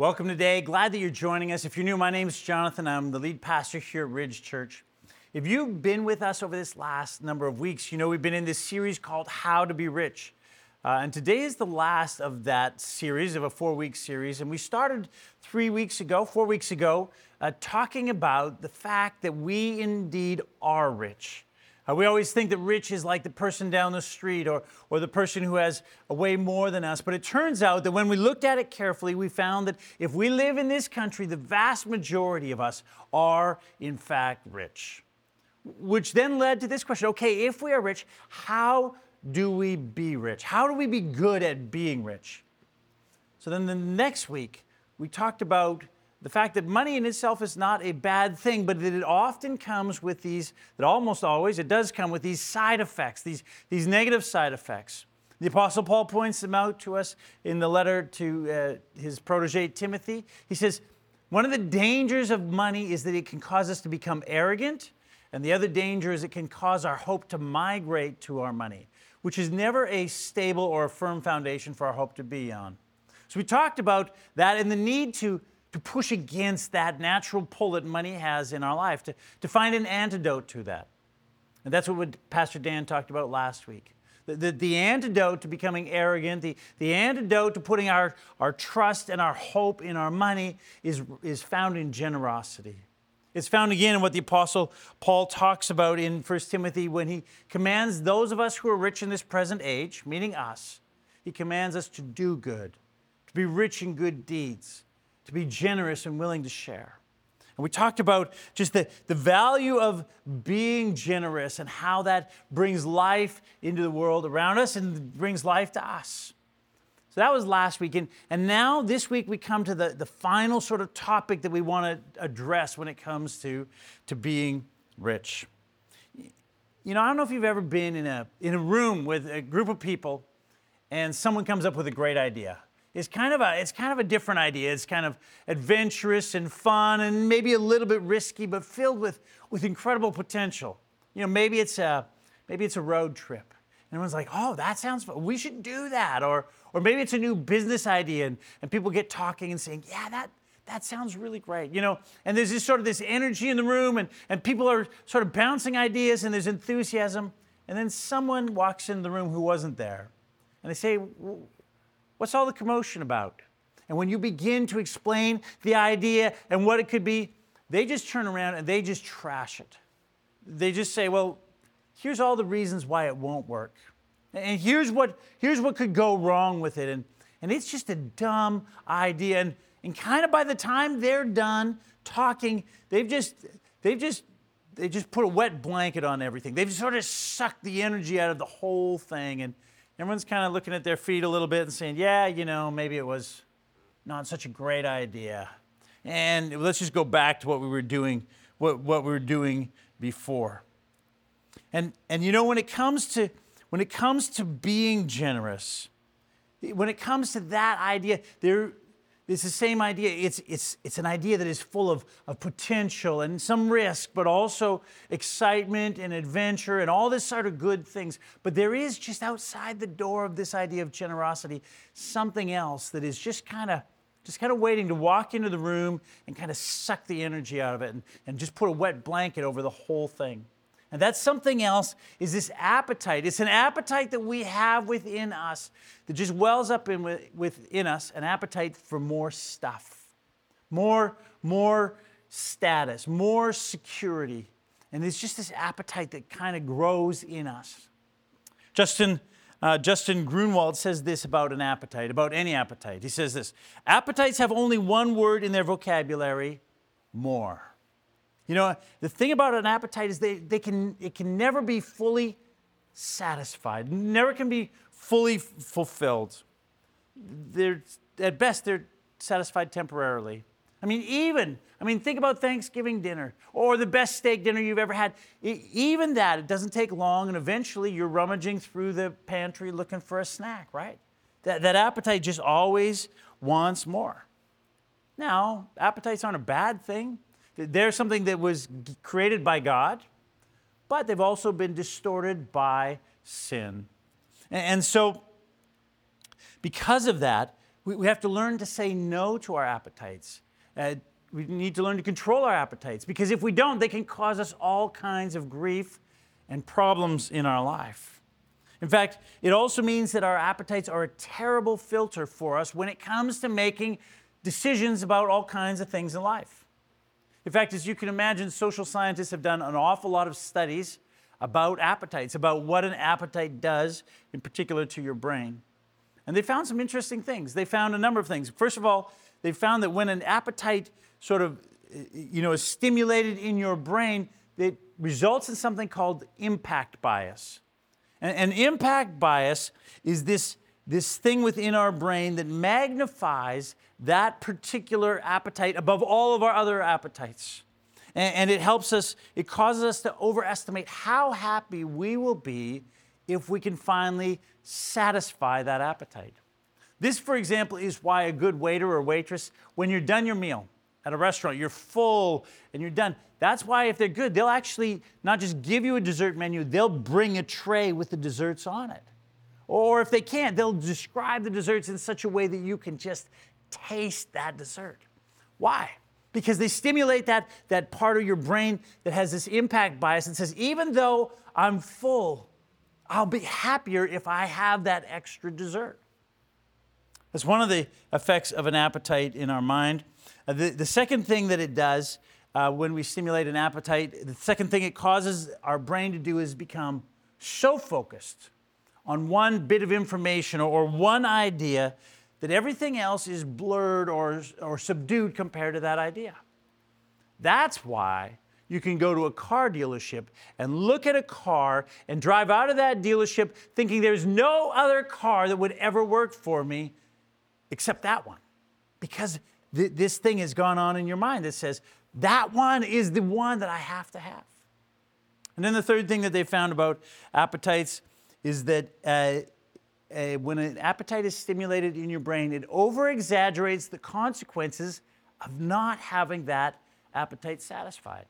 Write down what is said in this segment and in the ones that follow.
Welcome today. Glad that you're joining us. If you're new, my name is Jonathan. I'm the lead pastor here at Ridge Church. If you've been with us over this last number of weeks, you know we've been in this series called How to Be Rich. Uh, and today is the last of that series, of a four week series. And we started three weeks ago, four weeks ago, uh, talking about the fact that we indeed are rich. Uh, we always think that rich is like the person down the street or, or the person who has way more than us. But it turns out that when we looked at it carefully, we found that if we live in this country, the vast majority of us are, in fact, rich. Which then led to this question okay, if we are rich, how do we be rich? How do we be good at being rich? So then the next week, we talked about the fact that money in itself is not a bad thing, but that it often comes with these, that almost always, it does come with these side effects, these, these negative side effects. The Apostle Paul points them out to us in the letter to uh, his protege Timothy. He says, One of the dangers of money is that it can cause us to become arrogant, and the other danger is it can cause our hope to migrate to our money, which is never a stable or a firm foundation for our hope to be on. So we talked about that and the need to to push against that natural pull that money has in our life, to, to find an antidote to that. And that's what Pastor Dan talked about last week. The, the, the, antidote to becoming arrogant, the, the antidote to putting our, our trust and our hope in our money is, is found in generosity. It's found again in what the Apostle Paul talks about in 1 Timothy when he commands those of us who are rich in this present age, meaning us, he commands us to do good, to be rich in good deeds to be generous and willing to share. And we talked about just the, the value of being generous and how that brings life into the world around us and brings life to us. So that was last week. And, and now this week we come to the, the final sort of topic that we want to address when it comes to, to being rich. You know, I don't know if you've ever been in a, in a room with a group of people and someone comes up with a great idea is kind of a it's kind of a different idea. It's kind of adventurous and fun and maybe a little bit risky, but filled with with incredible potential. You know, maybe it's a maybe it's a road trip. And everyone's like, oh, that sounds fun. We should do that. Or or maybe it's a new business idea and, and people get talking and saying, yeah, that that sounds really great. You know, and there's this sort of this energy in the room and, and people are sort of bouncing ideas and there's enthusiasm. And then someone walks in the room who wasn't there. And they say, What's all the commotion about? And when you begin to explain the idea and what it could be, they just turn around and they just trash it. They just say, well, here's all the reasons why it won't work. And here's what, here's what could go wrong with it. And, and it's just a dumb idea. And, and kind of by the time they're done talking, they've just, they've just, they just put a wet blanket on everything. They've sort of sucked the energy out of the whole thing. And, Everyone's kind of looking at their feet a little bit and saying, yeah, you know, maybe it was not such a great idea. And let's just go back to what we were doing, what, what we were doing before. And, and you know, when it comes to when it comes to being generous, when it comes to that idea, there, it's the same idea. It's, it's, it's an idea that is full of, of potential and some risk, but also excitement and adventure and all this sort of good things. But there is just outside the door of this idea of generosity something else that is just kind of just kind of waiting to walk into the room and kind of suck the energy out of it and, and just put a wet blanket over the whole thing. And that's something else is this appetite. It's an appetite that we have within us that just wells up in, within us, an appetite for more stuff, more, more status, more security. And it's just this appetite that kind of grows in us. Justin, uh, Justin Grunewald says this about an appetite, about any appetite. He says this Appetites have only one word in their vocabulary more. You know, the thing about an appetite is they, they can, it can never be fully satisfied, never can be fully f- fulfilled. They're, at best, they're satisfied temporarily. I mean, even, I mean, think about Thanksgiving dinner or the best steak dinner you've ever had. even that, it doesn't take long, and eventually you're rummaging through the pantry looking for a snack, right? That, that appetite just always wants more. Now, appetites aren't a bad thing. They're something that was created by God, but they've also been distorted by sin. And so, because of that, we, have to learn to say no to our appetites. Uh, we need to learn to control our appetites because if we don't, they can cause us all kinds of grief and problems in our life. In fact, it also means that our appetites are a terrible filter for us when it comes to making decisions about all kinds of things in life. In fact, as you can imagine, social scientists have done an awful lot of studies about appetites, about what an appetite does, in particular to your brain. And they found some interesting things. They found a number of things. First of all, they found that when an appetite sort of you know, is stimulated in your brain, it results in something called impact bias. And, and impact bias is this, this thing within our brain that magnifies that particular appetite above all of our other appetites. And, and it helps us, it causes us to overestimate how happy we will be if we can finally satisfy that appetite. This, for example, is why a good waiter or waitress, when you're done your meal at a restaurant, you're full and you're done. That's why, if they're good, they'll actually not just give you a dessert menu, they'll bring a tray with the desserts on it. Or if they can't, they'll describe the desserts in such a way that you can just taste that dessert. Why? Because they stimulate that, that part of your brain that has this impact bias and says, even though I'm full, I'll be happier if I have that extra dessert. That's one of the effects of an appetite in our mind. Uh, the, the second thing that it does uh, when we stimulate an appetite, the second thing it causes our brain to do is become so focused on one bit of information or, one idea that everything else is blurred or, or subdued compared to that idea. That's why you can go to a car dealership and look at a car and drive out of that dealership thinking there's no other car that would ever work for me except that one. Because th- this thing has gone on in your mind that says, that one is the one that I have to have. And then the third thing that they found about appetites is that uh, uh, when an appetite is stimulated in your brain, it over exaggerates the consequences of not having that appetite satisfied.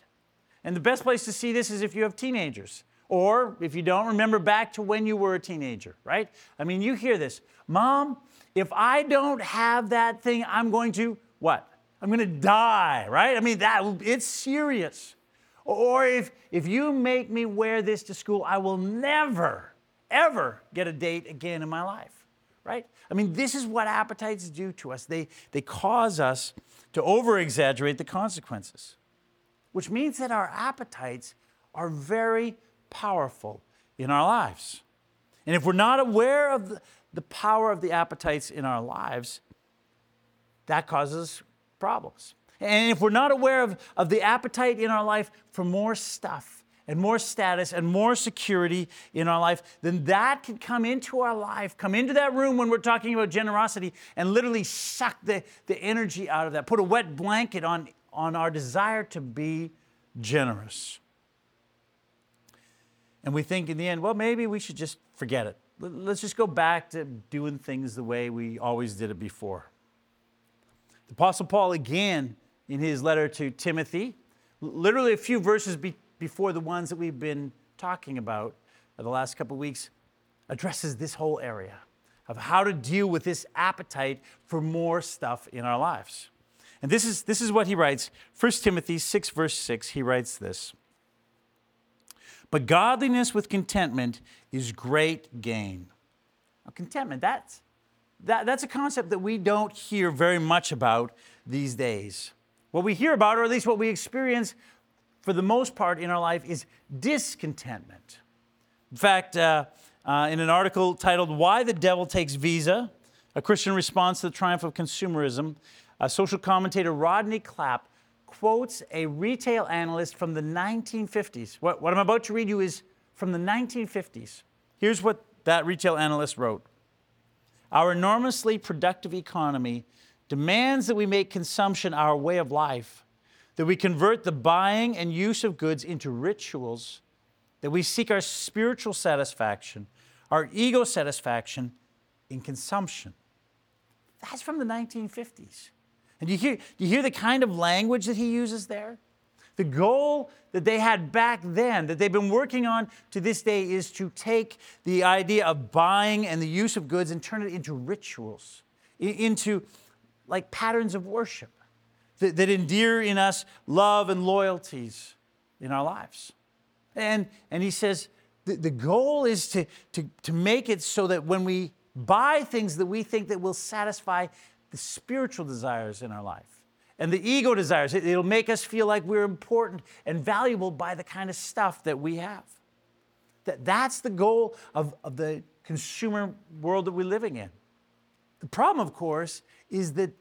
And the best place to see this is if you have teenagers or if you don't remember back to when you were a teenager, right? I mean, you hear this Mom, if I don't have that thing, I'm going to what? I'm going to die, right? I mean, that it's serious. Or if, if you make me wear this to school, I will never, ever get a date again in my life, right? I mean, this is what appetites do to us. They, they cause us to over exaggerate the consequences, which means that our appetites are very powerful in our lives. And if we're not aware of the, the power of the appetites in our lives, that causes problems. And if we're not aware of, of the appetite in our life for more stuff and more status and more security in our life, then that can come into our life, come into that room when we're talking about generosity and literally suck the, the energy out of that, put a wet blanket on, on our desire to be generous. And we think in the end, well, maybe we should just forget it. Let's just go back to doing things the way we always did it before. The Apostle Paul, again, in his letter to Timothy, literally a few verses be- before the ones that we've been talking about the last couple weeks, addresses this whole area of how to deal with this appetite for more stuff in our lives. And this is, this is what he writes 1 Timothy 6, verse 6. He writes this But godliness with contentment is great gain. Now, contentment, that's that, that's a concept that we don't hear very much about these days. What we hear about, or at least what we experience for the most part in our life, is discontentment. In fact, uh, uh, in an article titled Why the Devil Takes Visa, a Christian response to the triumph of consumerism, social commentator Rodney Clapp quotes a retail analyst from the 1950s. What, what I'm about to read you is from the 1950s. Here's what that retail analyst wrote our enormously productive economy demands that we make consumption our way of life, that we convert the buying and use of goods into rituals, that we seek our spiritual satisfaction, our ego satisfaction in consumption. That's from the 1950s. And you hear, do you hear the kind of language that he uses there? The goal that they had back then, that they've been working on to this day, is to take the idea of buying and the use of goods and turn it into rituals, into like patterns of worship that, that endear in us love and loyalties in our lives. And, and he says the, the goal is to, to, to make it so that when we buy things that we think that will satisfy the spiritual desires in our life and the ego desires, it, it'll make us feel like we're important and valuable by the kind of stuff that we have. That, that's the goal of, of the consumer world that we're living in. The problem, of course, is that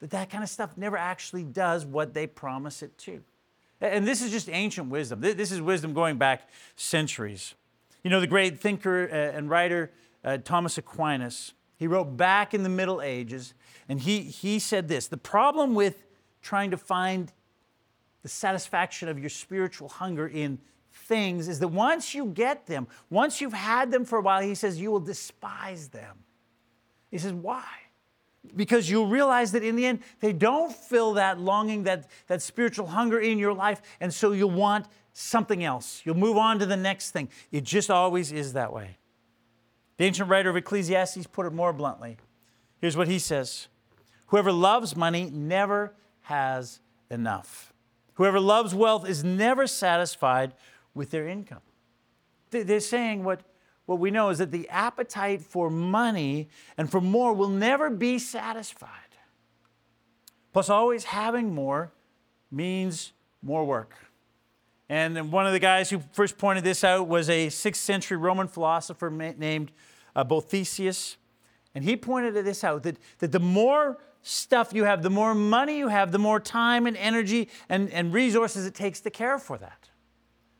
that, that kind of stuff never actually does what they promise it to. And this is just ancient wisdom. This is wisdom going back centuries. You know, the great thinker uh, and writer uh, Thomas Aquinas, he wrote back in the Middle Ages, and he, he said this The problem with trying to find the satisfaction of your spiritual hunger in things is that once you get them, once you've had them for a while, he says, you will despise them. He says, why? Because you'll realize that in the end, they don't fill that longing, that, that spiritual hunger in your life, and so you'll want something else. You'll move on to the next thing. It just always is that way. The ancient writer of Ecclesiastes put it more bluntly. Here's what he says Whoever loves money never has enough. Whoever loves wealth is never satisfied with their income. They're saying what, what we know is that the appetite for money and for more will never be satisfied. Plus, always having more means more work. And one of the guys who first pointed this out was a sixth century Roman philosopher named uh, Boethius. And he pointed this out that, that the more stuff you have, the more money you have, the more time and energy and, and resources it takes to care for that.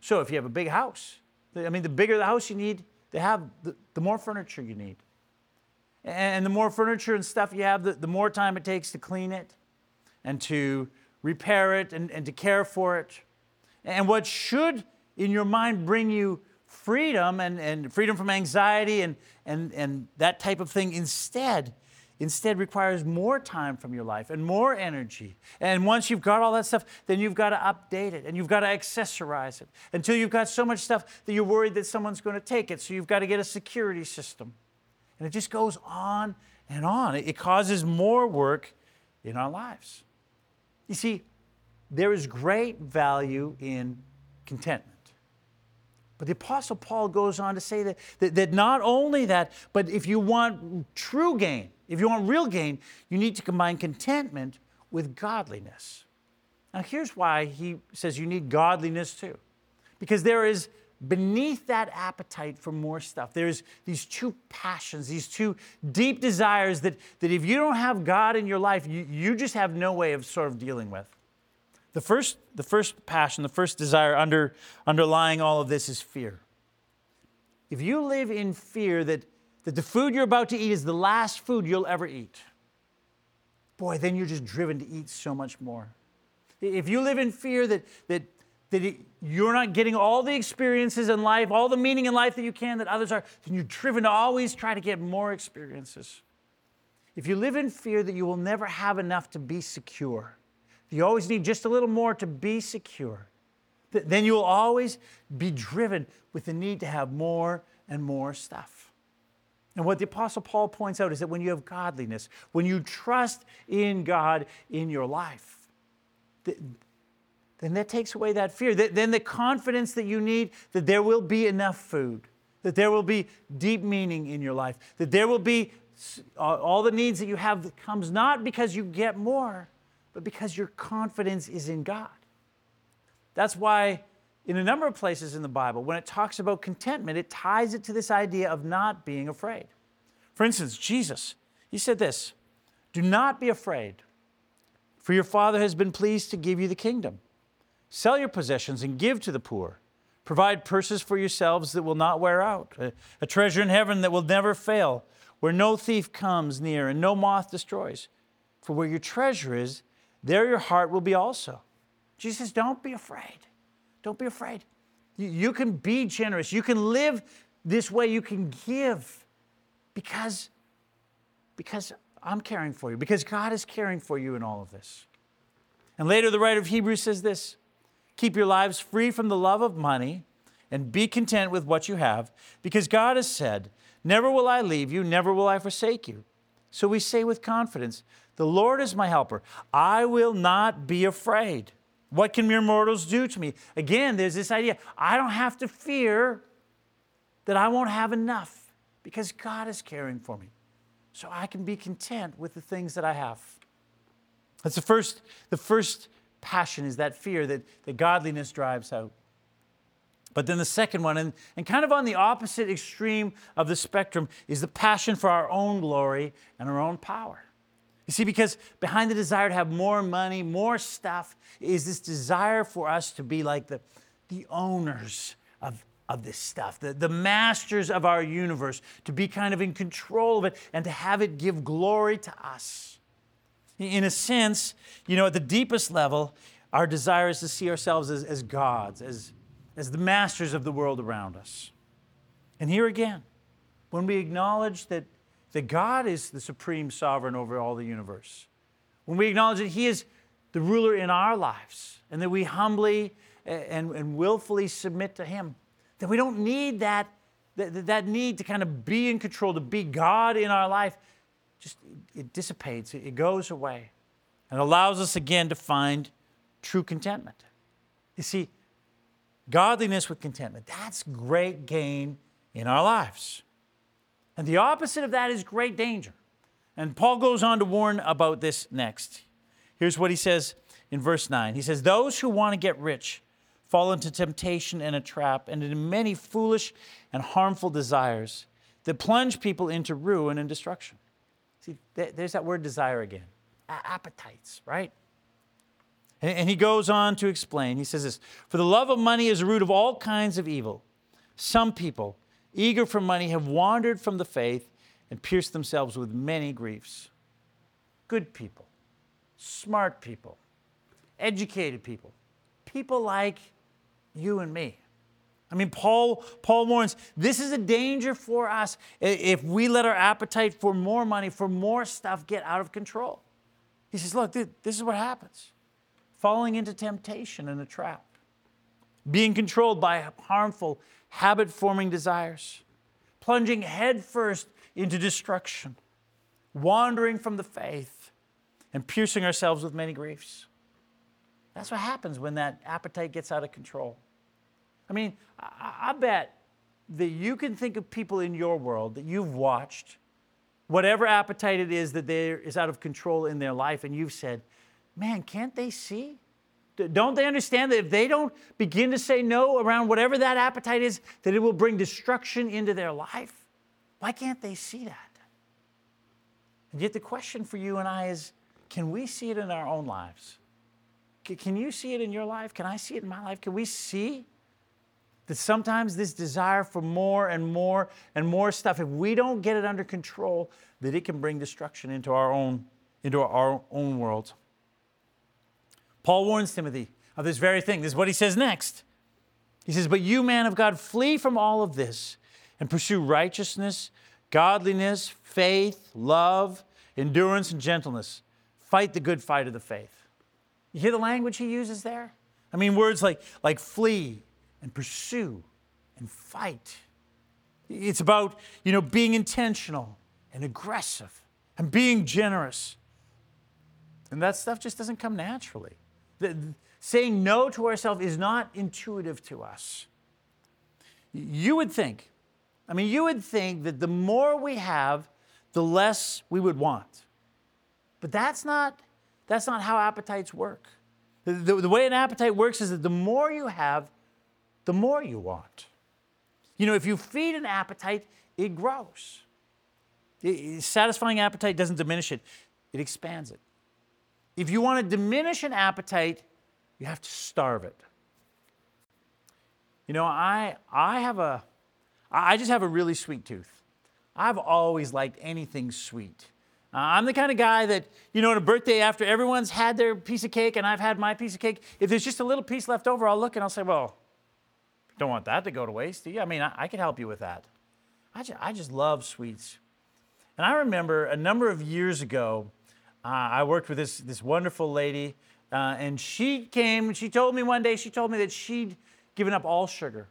So if you have a big house, I mean, the bigger the house you need to have, the, the more furniture you need. And the more furniture and stuff you have, the, the more time it takes to clean it and to repair it and, and to care for it. And what should, in your mind, bring you freedom and, and freedom from anxiety and, and, and that type of thing instead instead requires more time from your life and more energy. And once you've got all that stuff, then you've got to update it and you've got to accessorize it until you've got so much stuff that you're worried that someone's going to take it. So you've got to get a security system. And it just goes on and on. It causes more work in our lives. You see, there is great value in contentment. But the Apostle Paul goes on to say that, that, that, not only that, but if you want true gain, if you want real gain, you need to combine contentment with godliness. Now, here's why he says you need godliness too. Because there is beneath that appetite for more stuff, there's these two passions, these two deep desires that, that if you don't have God in your life, you, you just have no way of sort of dealing with. The first, the first passion, the first desire under, underlying all of this is fear. If you live in fear that, that the food you're about to eat is the last food you'll ever eat, boy, then you're just driven to eat so much more. If you live in fear that, that, that it, you're not getting all the experiences in life, all the meaning in life that you can that others are, then you're driven to always try to get more experiences. If you live in fear that you will never have enough to be secure, you always need just a little more to be secure. Then you'll always be driven with the need to have more and more stuff. And what the Apostle Paul points out is that when you have godliness, when you trust in God in your life, then that takes away that fear. Then the confidence that you need that there will be enough food, that there will be deep meaning in your life, that there will be all the needs that you have that comes not because you get more, but because your confidence is in God. That's why, in a number of places in the Bible, when it talks about contentment, it ties it to this idea of not being afraid. For instance, Jesus, he said this Do not be afraid, for your Father has been pleased to give you the kingdom. Sell your possessions and give to the poor. Provide purses for yourselves that will not wear out, a, a treasure in heaven that will never fail, where no thief comes near and no moth destroys. For where your treasure is, there your heart will be also. Jesus Don't be afraid. Don't be afraid. You can be generous. You can live this way. You can give because, because I'm caring for you, because God is caring for you in all of this. And later, the writer of Hebrews says this Keep your lives free from the love of money and be content with what you have, because God has said, Never will I leave you, never will I forsake you. So we say with confidence, The Lord is my helper. I will not be afraid. What can mere mortals do to me? Again, there's this idea I don't have to fear that I won't have enough because God is caring for me. So I can be content with the things that I have. That's the first, the first passion is that fear that, that godliness drives out. But then the second one, and, and kind of on the opposite extreme of the spectrum, is the passion for our own glory and our own power. You see, because behind the desire to have more money, more stuff, is this desire for us to be like the, the owners of, of this stuff, the, the masters of our universe, to be kind of in control of it and to have it give glory to us. In a sense, you know, at the deepest level, our desire is to see ourselves as, as gods, as, as the masters of the world around us. And here again, when we acknowledge that, that God is the supreme sovereign over all the universe, when we acknowledge that He is the ruler in our lives, and that we humbly and, and willfully submit to Him, that we don't need that, that, that need to kind of be in control, to be God in our life, just it dissipates, it goes away, and allows us again to find true contentment. You see, Godliness with contentment. That's great gain in our lives. And the opposite of that is great danger. And Paul goes on to warn about this next. Here's what he says in verse 9 He says, Those who want to get rich fall into temptation and a trap, and into many foolish and harmful desires that plunge people into ruin and destruction. See, there's that word desire again appetites, right? And he goes on to explain. He says this For the love of money is the root of all kinds of evil. Some people, eager for money, have wandered from the faith and pierced themselves with many griefs. Good people, smart people, educated people, people like you and me. I mean, Paul, Paul warns this is a danger for us if we let our appetite for more money, for more stuff get out of control. He says, Look, dude, this is what happens falling into temptation and a trap, being controlled by harmful, habit forming desires, plunging headfirst into destruction, wandering from the faith, and piercing ourselves with many griefs. That's what happens when that appetite gets out of control. I mean, I, I bet that you can think of people in your world that you've watched, whatever appetite it is that there is out of control in their life, and you've said, man, can't they see? Don't they understand that if they don't begin to say no around whatever that appetite is, that it will bring destruction into their life? Why can't they see that? And yet, the question for you and I is can we see it in our own lives? Can you see it in your life? Can I see it in my life? Can we see that sometimes this desire for more and more and more stuff, if we don't get it under control, that it can bring destruction into our own, into our own world? Paul warns Timothy of this very thing. This is what he says next. He says, But you, man of God, flee from all of this and pursue righteousness, godliness, faith, love, endurance, and gentleness. Fight the good fight of the faith. You hear the language he uses there? I mean, words like, like flee and pursue and fight. It's about, you know, being intentional and aggressive and being generous. And that stuff just doesn't come naturally. The, saying no to ourselves is not intuitive to us. You would think, I mean, you would think that the more we have, the less we would want. But that's not, that's not how appetites work. The, the, the way an appetite works is that the more you have, the more you want. You know, if you feed an appetite, it grows. It, satisfying appetite doesn't diminish it, it expands it. If you want to diminish an appetite, you have to starve it. You know, I, I have a, I just have a really sweet tooth. I've always liked anything sweet. Uh, I'm the kind of guy that, you know, on a birthday after everyone's had their piece of cake and I've had my piece of cake, if there's just a little piece left over, I'll look and I'll say, well, don't want that to go to waste? I mean, I, I can help you with that. I just, I just love sweets. And I remember a number of years ago, uh, I worked with this, this wonderful lady, uh, and she came, and she told me one day, she told me that she'd given up all sugar.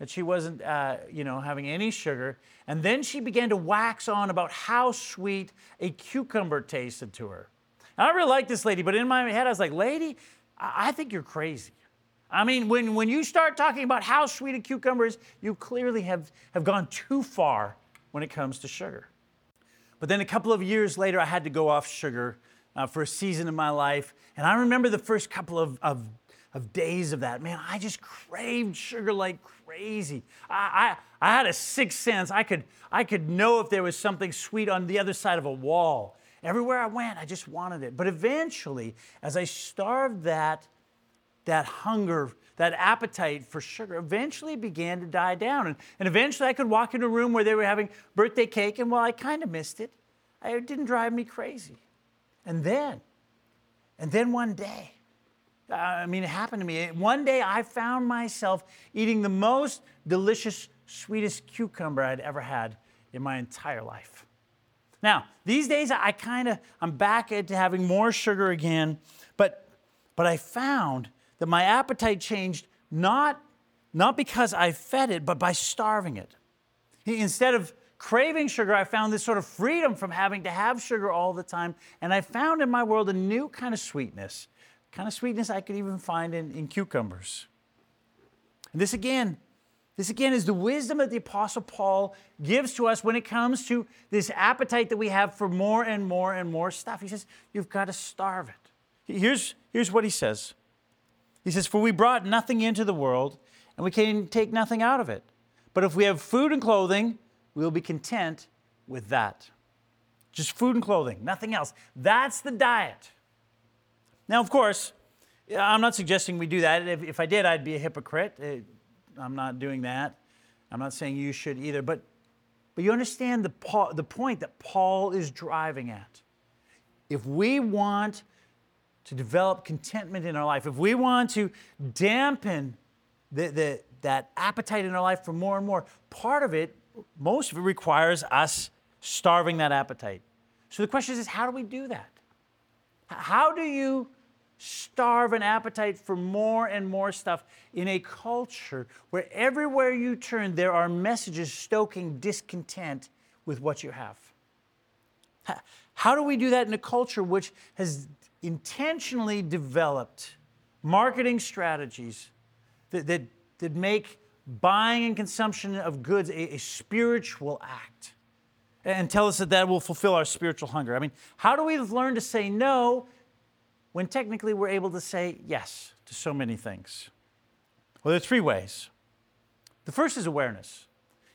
that she wasn't, uh, you know, having any sugar. And then she began to wax on about how sweet a cucumber tasted to her. And I really like this lady, but in my head, I was like, lady, I, I think you're crazy. I mean, when, when you start talking about how sweet a cucumber is, you clearly have, have gone too far when it comes to sugar. But then a couple of years later, I had to go off sugar uh, for a season in my life. And I remember the first couple of, of of days of that. Man, I just craved sugar like crazy. I, I, I had a sixth sense. I could, I could know if there was something sweet on the other side of a wall. Everywhere I went, I just wanted it. But eventually, as I starved that, that hunger, that appetite for sugar, eventually began to die down. And, and eventually I could walk in a room where they were having birthday cake, and while I kind of missed it, it didn't drive me crazy. And then, and then one day, I mean, it happened to me. One day I found myself eating the most delicious, sweetest cucumber I'd ever had in my entire life. Now, these days I kind of, I'm back into having more sugar again, but, but I found that my appetite changed not, not because I fed it, but by starving it. Instead of craving sugar, I found this sort of freedom from having to have sugar all the time, and I found in my world a new kind of sweetness kind of sweetness I could even find in, in cucumbers. And this again, this again is the wisdom that the Apostle Paul gives to us when it comes to this appetite that we have for more and more and more stuff. He says, You've got to starve it. Here's, here's what he says He says, For we brought nothing into the world, and we can take nothing out of it. But if we have food and clothing, we'll be content with that. Just food and clothing, nothing else. That's the diet. Now, of course, I'm not suggesting we do that. If, if I did, I'd be a hypocrite. Uh, I'm not doing that. I'm not saying you should either. But, but you understand the, the point that Paul is driving at. If we want to develop contentment in our life, if we want to dampen the, the, that appetite in our life for more and more, part of it, most of it requires us starving that appetite. So the question is, how do we do that? How do you starve an appetite for more and more stuff in a culture where everywhere you turn, there are messages stoking discontent with what you have. How do we do that in a culture which has intentionally developed marketing strategies that, that, that make buying and consumption of goods a, a spiritual act and tell us that that will fulfill our spiritual hunger? I mean, how do we learn to say no when technically we're able to say yes to so many things? Well, there are three ways. The first is awareness.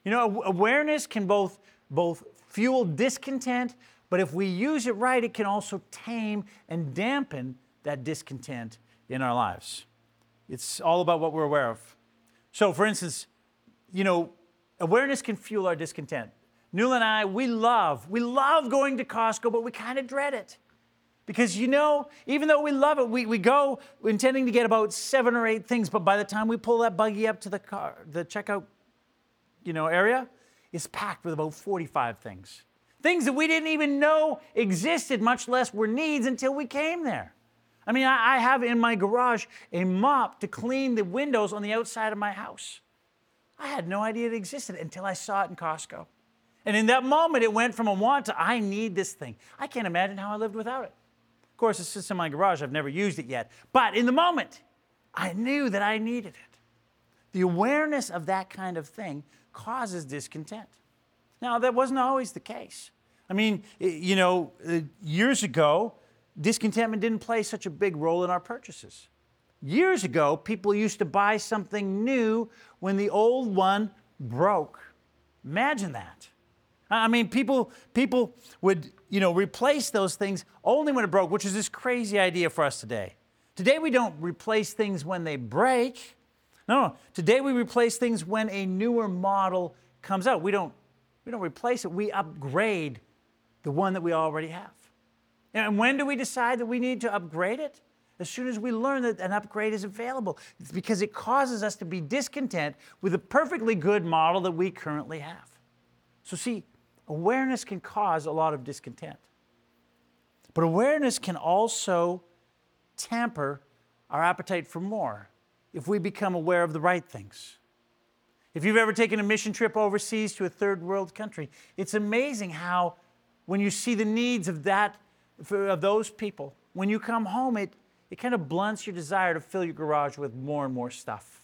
You know, awareness can both, both fuel discontent, but if we use it right, it can also tame and dampen that discontent in our lives. It's all about what we're aware of. So, for instance, you know, awareness can fuel our discontent. Newell and I, we love, we love going to Costco, but we kind of dread it. Because you know, even though we love it, we, we go intending to get about seven or eight things, but by the time we pull that buggy up to the car, the checkout, you know, area, it's packed with about 45 things. Things that we didn't even know existed, much less were needs until we came there. I mean, I, have in my garage a mop to clean the windows on the outside of my house. I had no idea it existed until I saw it in Costco. And in that moment, it went from a want to I need this thing. I can't imagine how I lived without it. Of course, it sits in my garage. I've never used it yet. But in the moment, I knew that I needed it. The awareness of that kind of thing causes discontent. Now, that wasn't always the case. I mean, you know, uh, years ago, discontentment didn't play such a big role in our purchases. Years ago, people used to buy something new when the old one broke. Imagine that. I mean, people, people would, you know, replace those things only when it broke, which is this crazy idea for us today. Today we don't replace things when they break. No, no. Today we replace things when a newer model comes out. We don't, we don't replace it. We upgrade the one that we already have. And when do we decide that we need to upgrade it? As soon as we learn that an upgrade is available, it's because it causes us to be discontent with the perfectly good model that we currently have. So, see, awareness can cause a lot of discontent. But awareness can also tamper our appetite for more if we become aware of the right things. If you've ever taken a mission trip overseas to a third world country, it's amazing how when you see the needs of that of those people, when you come home, it, it kind of blunts your desire to fill your garage with more and more stuff.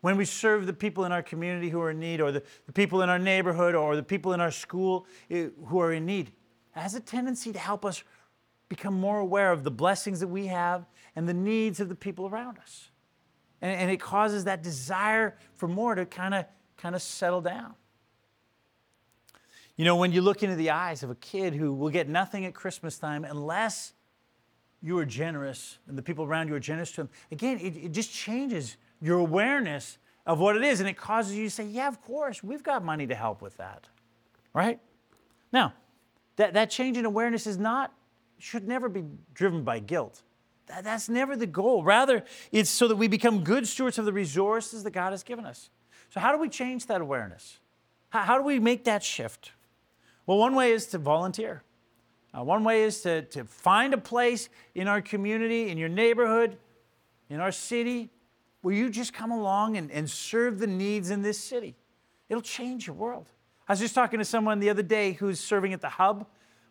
When we serve the people in our community who are in need, or the, the people in our neighborhood, or the people in our school eh, who are in need, it has a tendency to help us become more aware of the blessings that we have and the needs of the people around us. And, and it causes that desire for more to kind of kind of settle down. You know, when you look into the eyes of a kid who will get nothing at Christmas time unless you are generous and the people around you are generous to them, again, it, it just changes your awareness of what it is and it causes you to say, yeah, of course, we've got money to help with that. Right? Now, that, that change in awareness is not, should never be driven by guilt. That, that's never the goal. Rather, it's so that we become good stewards of the resources that God has given us. So, how do we change that awareness? How, how do we make that shift? Well, one way is to volunteer. Uh, one way is to, to find a place in our community, in your neighborhood, in our city, where you just come along and, and serve the needs in this city. It'll change your world. I was just talking to someone the other day who's serving at the Hub,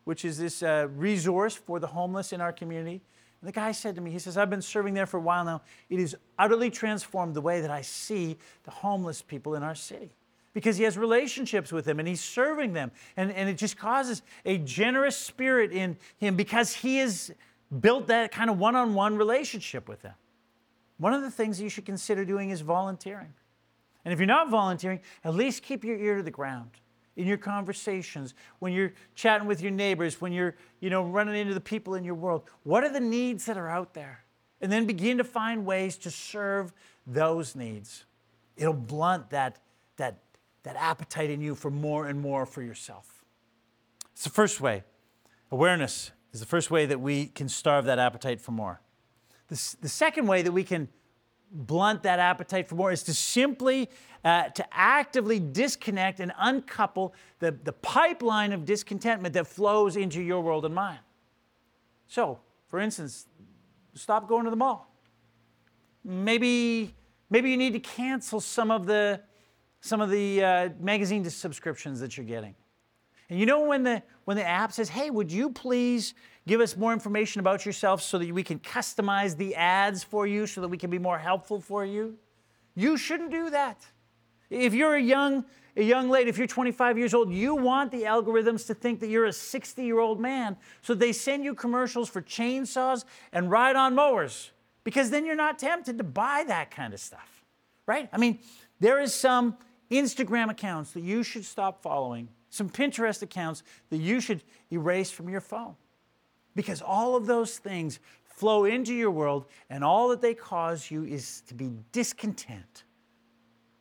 which is this uh, resource for the homeless in our community. And the guy said to me, he says, I've been serving there for a while now. It has utterly transformed the way that I see the homeless people in our city because he has relationships with them and he's serving them. And, and it just causes a generous spirit in him because he has built that kind of one on one relationship with them. One of the things you should consider doing is volunteering. And if you're not volunteering, at least keep your ear to the ground in your conversations, when you're chatting with your neighbors, when you're, you know, running into the people in your world. What are the needs that are out there? And then begin to find ways to serve those needs. It'll blunt that, that, that appetite in you for more and more for yourself. It's the first way. Awareness is the first way that we can starve that appetite for more. The, the second way that we can blunt that appetite for more is to simply uh, to actively disconnect and uncouple the, the pipeline of discontentment that flows into your world and mine. So for instance stop going to the mall. Maybe maybe you need to cancel some of the some of the uh, magazine subscriptions that you're getting. And you know when the when the app says hey would you please give us more information about yourself so that we can customize the ads for you so that we can be more helpful for you. You shouldn't do that. If you're a young, a young lady, if you're 25 years old, you want the algorithms to think that you're a 60 year old man. So they send you commercials for chainsaws and ride on mowers because then you're not tempted to buy that kind of stuff, right? I mean, there is some Instagram accounts that you should stop following, some Pinterest accounts that you should erase from your phone. Because all of those things flow into your world, and all that they cause you is to be discontent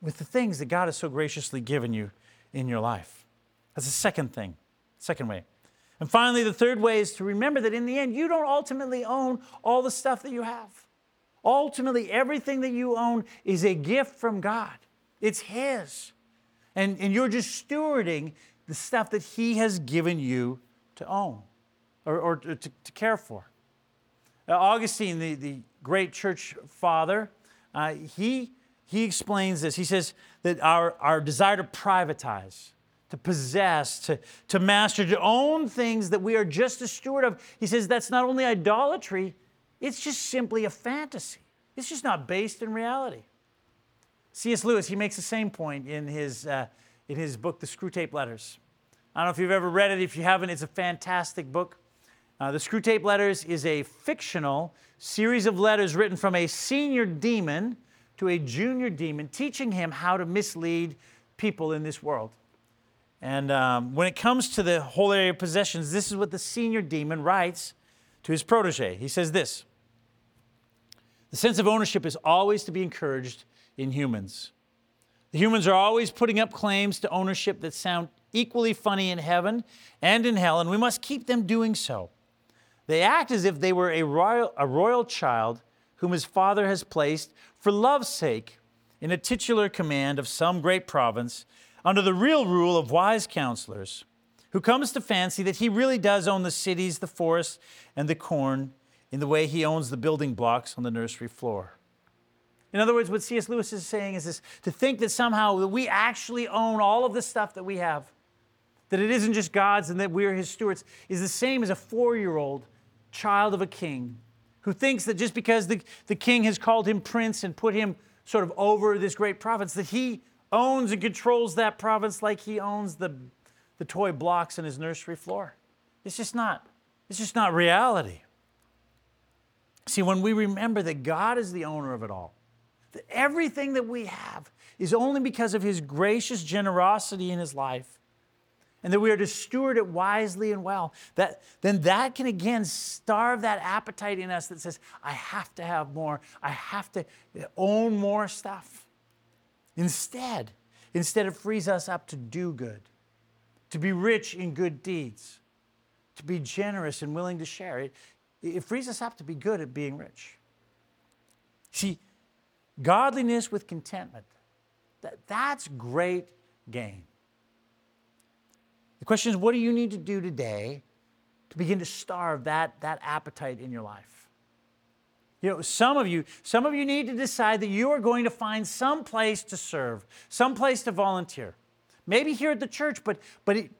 with the things that God has so graciously given you in your life. That's the second thing, second way. And finally, the third way is to remember that in the end, you don't ultimately own all the stuff that you have. Ultimately, everything that you own is a gift from God, it's His. And, and you're just stewarding the stuff that He has given you to own or, or to, to, care for. Uh, Augustine, the, the great church father, uh, he, he explains this. He says that our, our desire to privatize, to possess, to, to master, to own things that we are just a steward of, he says that's not only idolatry, it's just simply a fantasy. It's just not based in reality. C.S. Lewis, he makes the same point in his, uh, in his book, The Screwtape Letters. I don't know if you've ever read it. If you haven't, it's a fantastic book. Uh, the Screwtape Letters is a fictional series of letters written from a senior demon to a junior demon, teaching him how to mislead people in this world. And um, when it comes to the whole area of possessions, this is what the senior demon writes to his protege. He says this The sense of ownership is always to be encouraged in humans. The humans are always putting up claims to ownership that sound equally funny in heaven and in hell, and we must keep them doing so. They act as if they were a royal, a royal child whom his father has placed for love's sake in a titular command of some great province under the real rule of wise counselors, who comes to fancy that he really does own the cities, the forests, and the corn in the way he owns the building blocks on the nursery floor. In other words, what C.S. Lewis is saying is this to think that somehow we actually own all of the stuff that we have, that it isn't just God's and that we're his stewards, is the same as a four year old child of a king who thinks that just because the, the king has called him prince and put him sort of over this great province, that he owns and controls that province like he owns the, the toy blocks in his nursery floor. It's just not, it's just not reality. See, when we remember that God is the owner of it all, that everything that we have is only because of his gracious generosity in his life, and that we are to steward it wisely and well, that, then that can again starve that appetite in us that says, I have to have more, I have to own more stuff. Instead, instead it frees us up to do good, to be rich in good deeds, to be generous and willing to share. It, it frees us up to be good at being rich. See, godliness with contentment, that, that's great gain. The question is, what do you need to do today to begin to starve that, that appetite in your life? You know, some of you, some of you need to decide that you are going to find some place to serve, some place to volunteer. Maybe here at the church, but but it,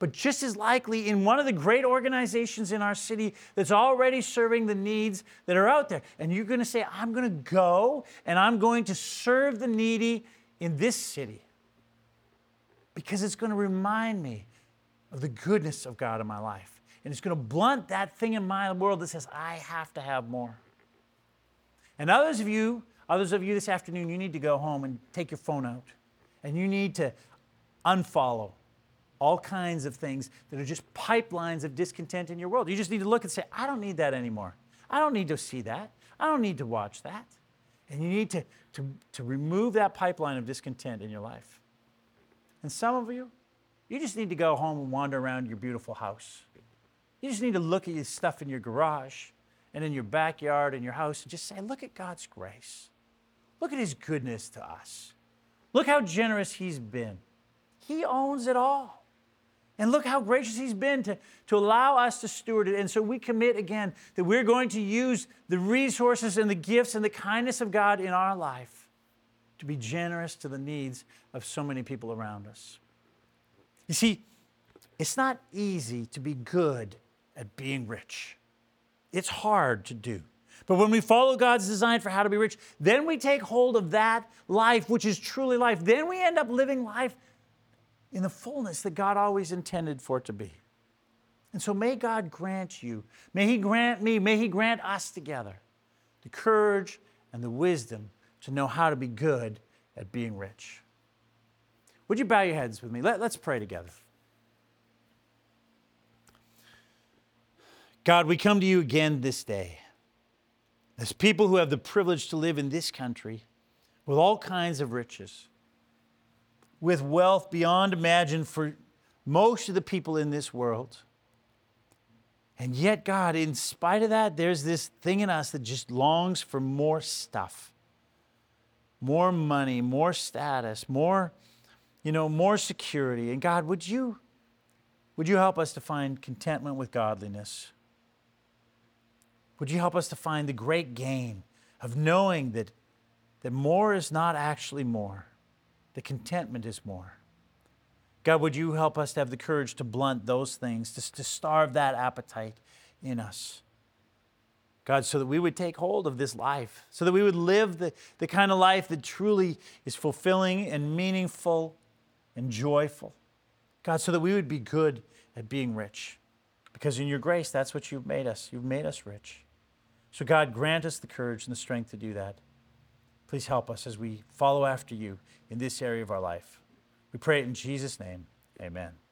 but just as likely in one of the great organizations in our city that's already serving the needs that are out there. And you're going to say, I'm going to go and I'm going to serve the needy in this city because it's going to remind me of the goodness of God in my life. And it's going to blunt that thing in my world that says, I have to have more. And others of you, others of you this afternoon, you need to go home and take your phone out. And you need to unfollow all kinds of things that are just pipelines of discontent in your world. You just need to look and say, I don't need that anymore. I don't need to see that. I don't need to watch that. And you need to, to, to remove that pipeline of discontent in your life. And some of you, you just need to go home and wander around your beautiful house. You just need to look at your stuff in your garage and in your backyard and your house and just say, Look at God's grace. Look at His goodness to us. Look how generous He's been. He owns it all. And look how gracious He's been to, to allow us to steward it. And so we commit again that we're going to use the resources and the gifts and the kindness of God in our life to be generous to the needs of so many people around us. You see, it's not easy to be good at being rich. It's hard to do. But when we follow God's design for how to be rich, then we take hold of that life, which is truly life. Then we end up living life in the fullness that God always intended for it to be. And so may God grant you, may He grant me, may He grant us together the courage and the wisdom to know how to be good at being rich. Would you bow your heads with me? Let, us pray together. God, we come to you again this day as people who have the privilege to live in this country with all kinds of riches, with wealth beyond imagine for most of the people in this world. And yet, God, in spite of that, there's this thing in us that just longs for more stuff more money, more status, more you know, more security. And God, would you, would you help us to find contentment with godliness? Would you help us to find the great gain of knowing that, that more is not actually more, that contentment is more? God, would you help us to have the courage to blunt those things, to, to starve that appetite in us? God, so that we would take hold of this life, so that we would live the, the kind of life that truly is fulfilling and meaningful and joyful. God, so that we would be good at being rich. Because in your grace, that's what you've made us. You've made us rich. So, God, grant us the courage and the strength to do that. Please help us as we follow after you in this area of our life. We pray it in Jesus' name. Amen.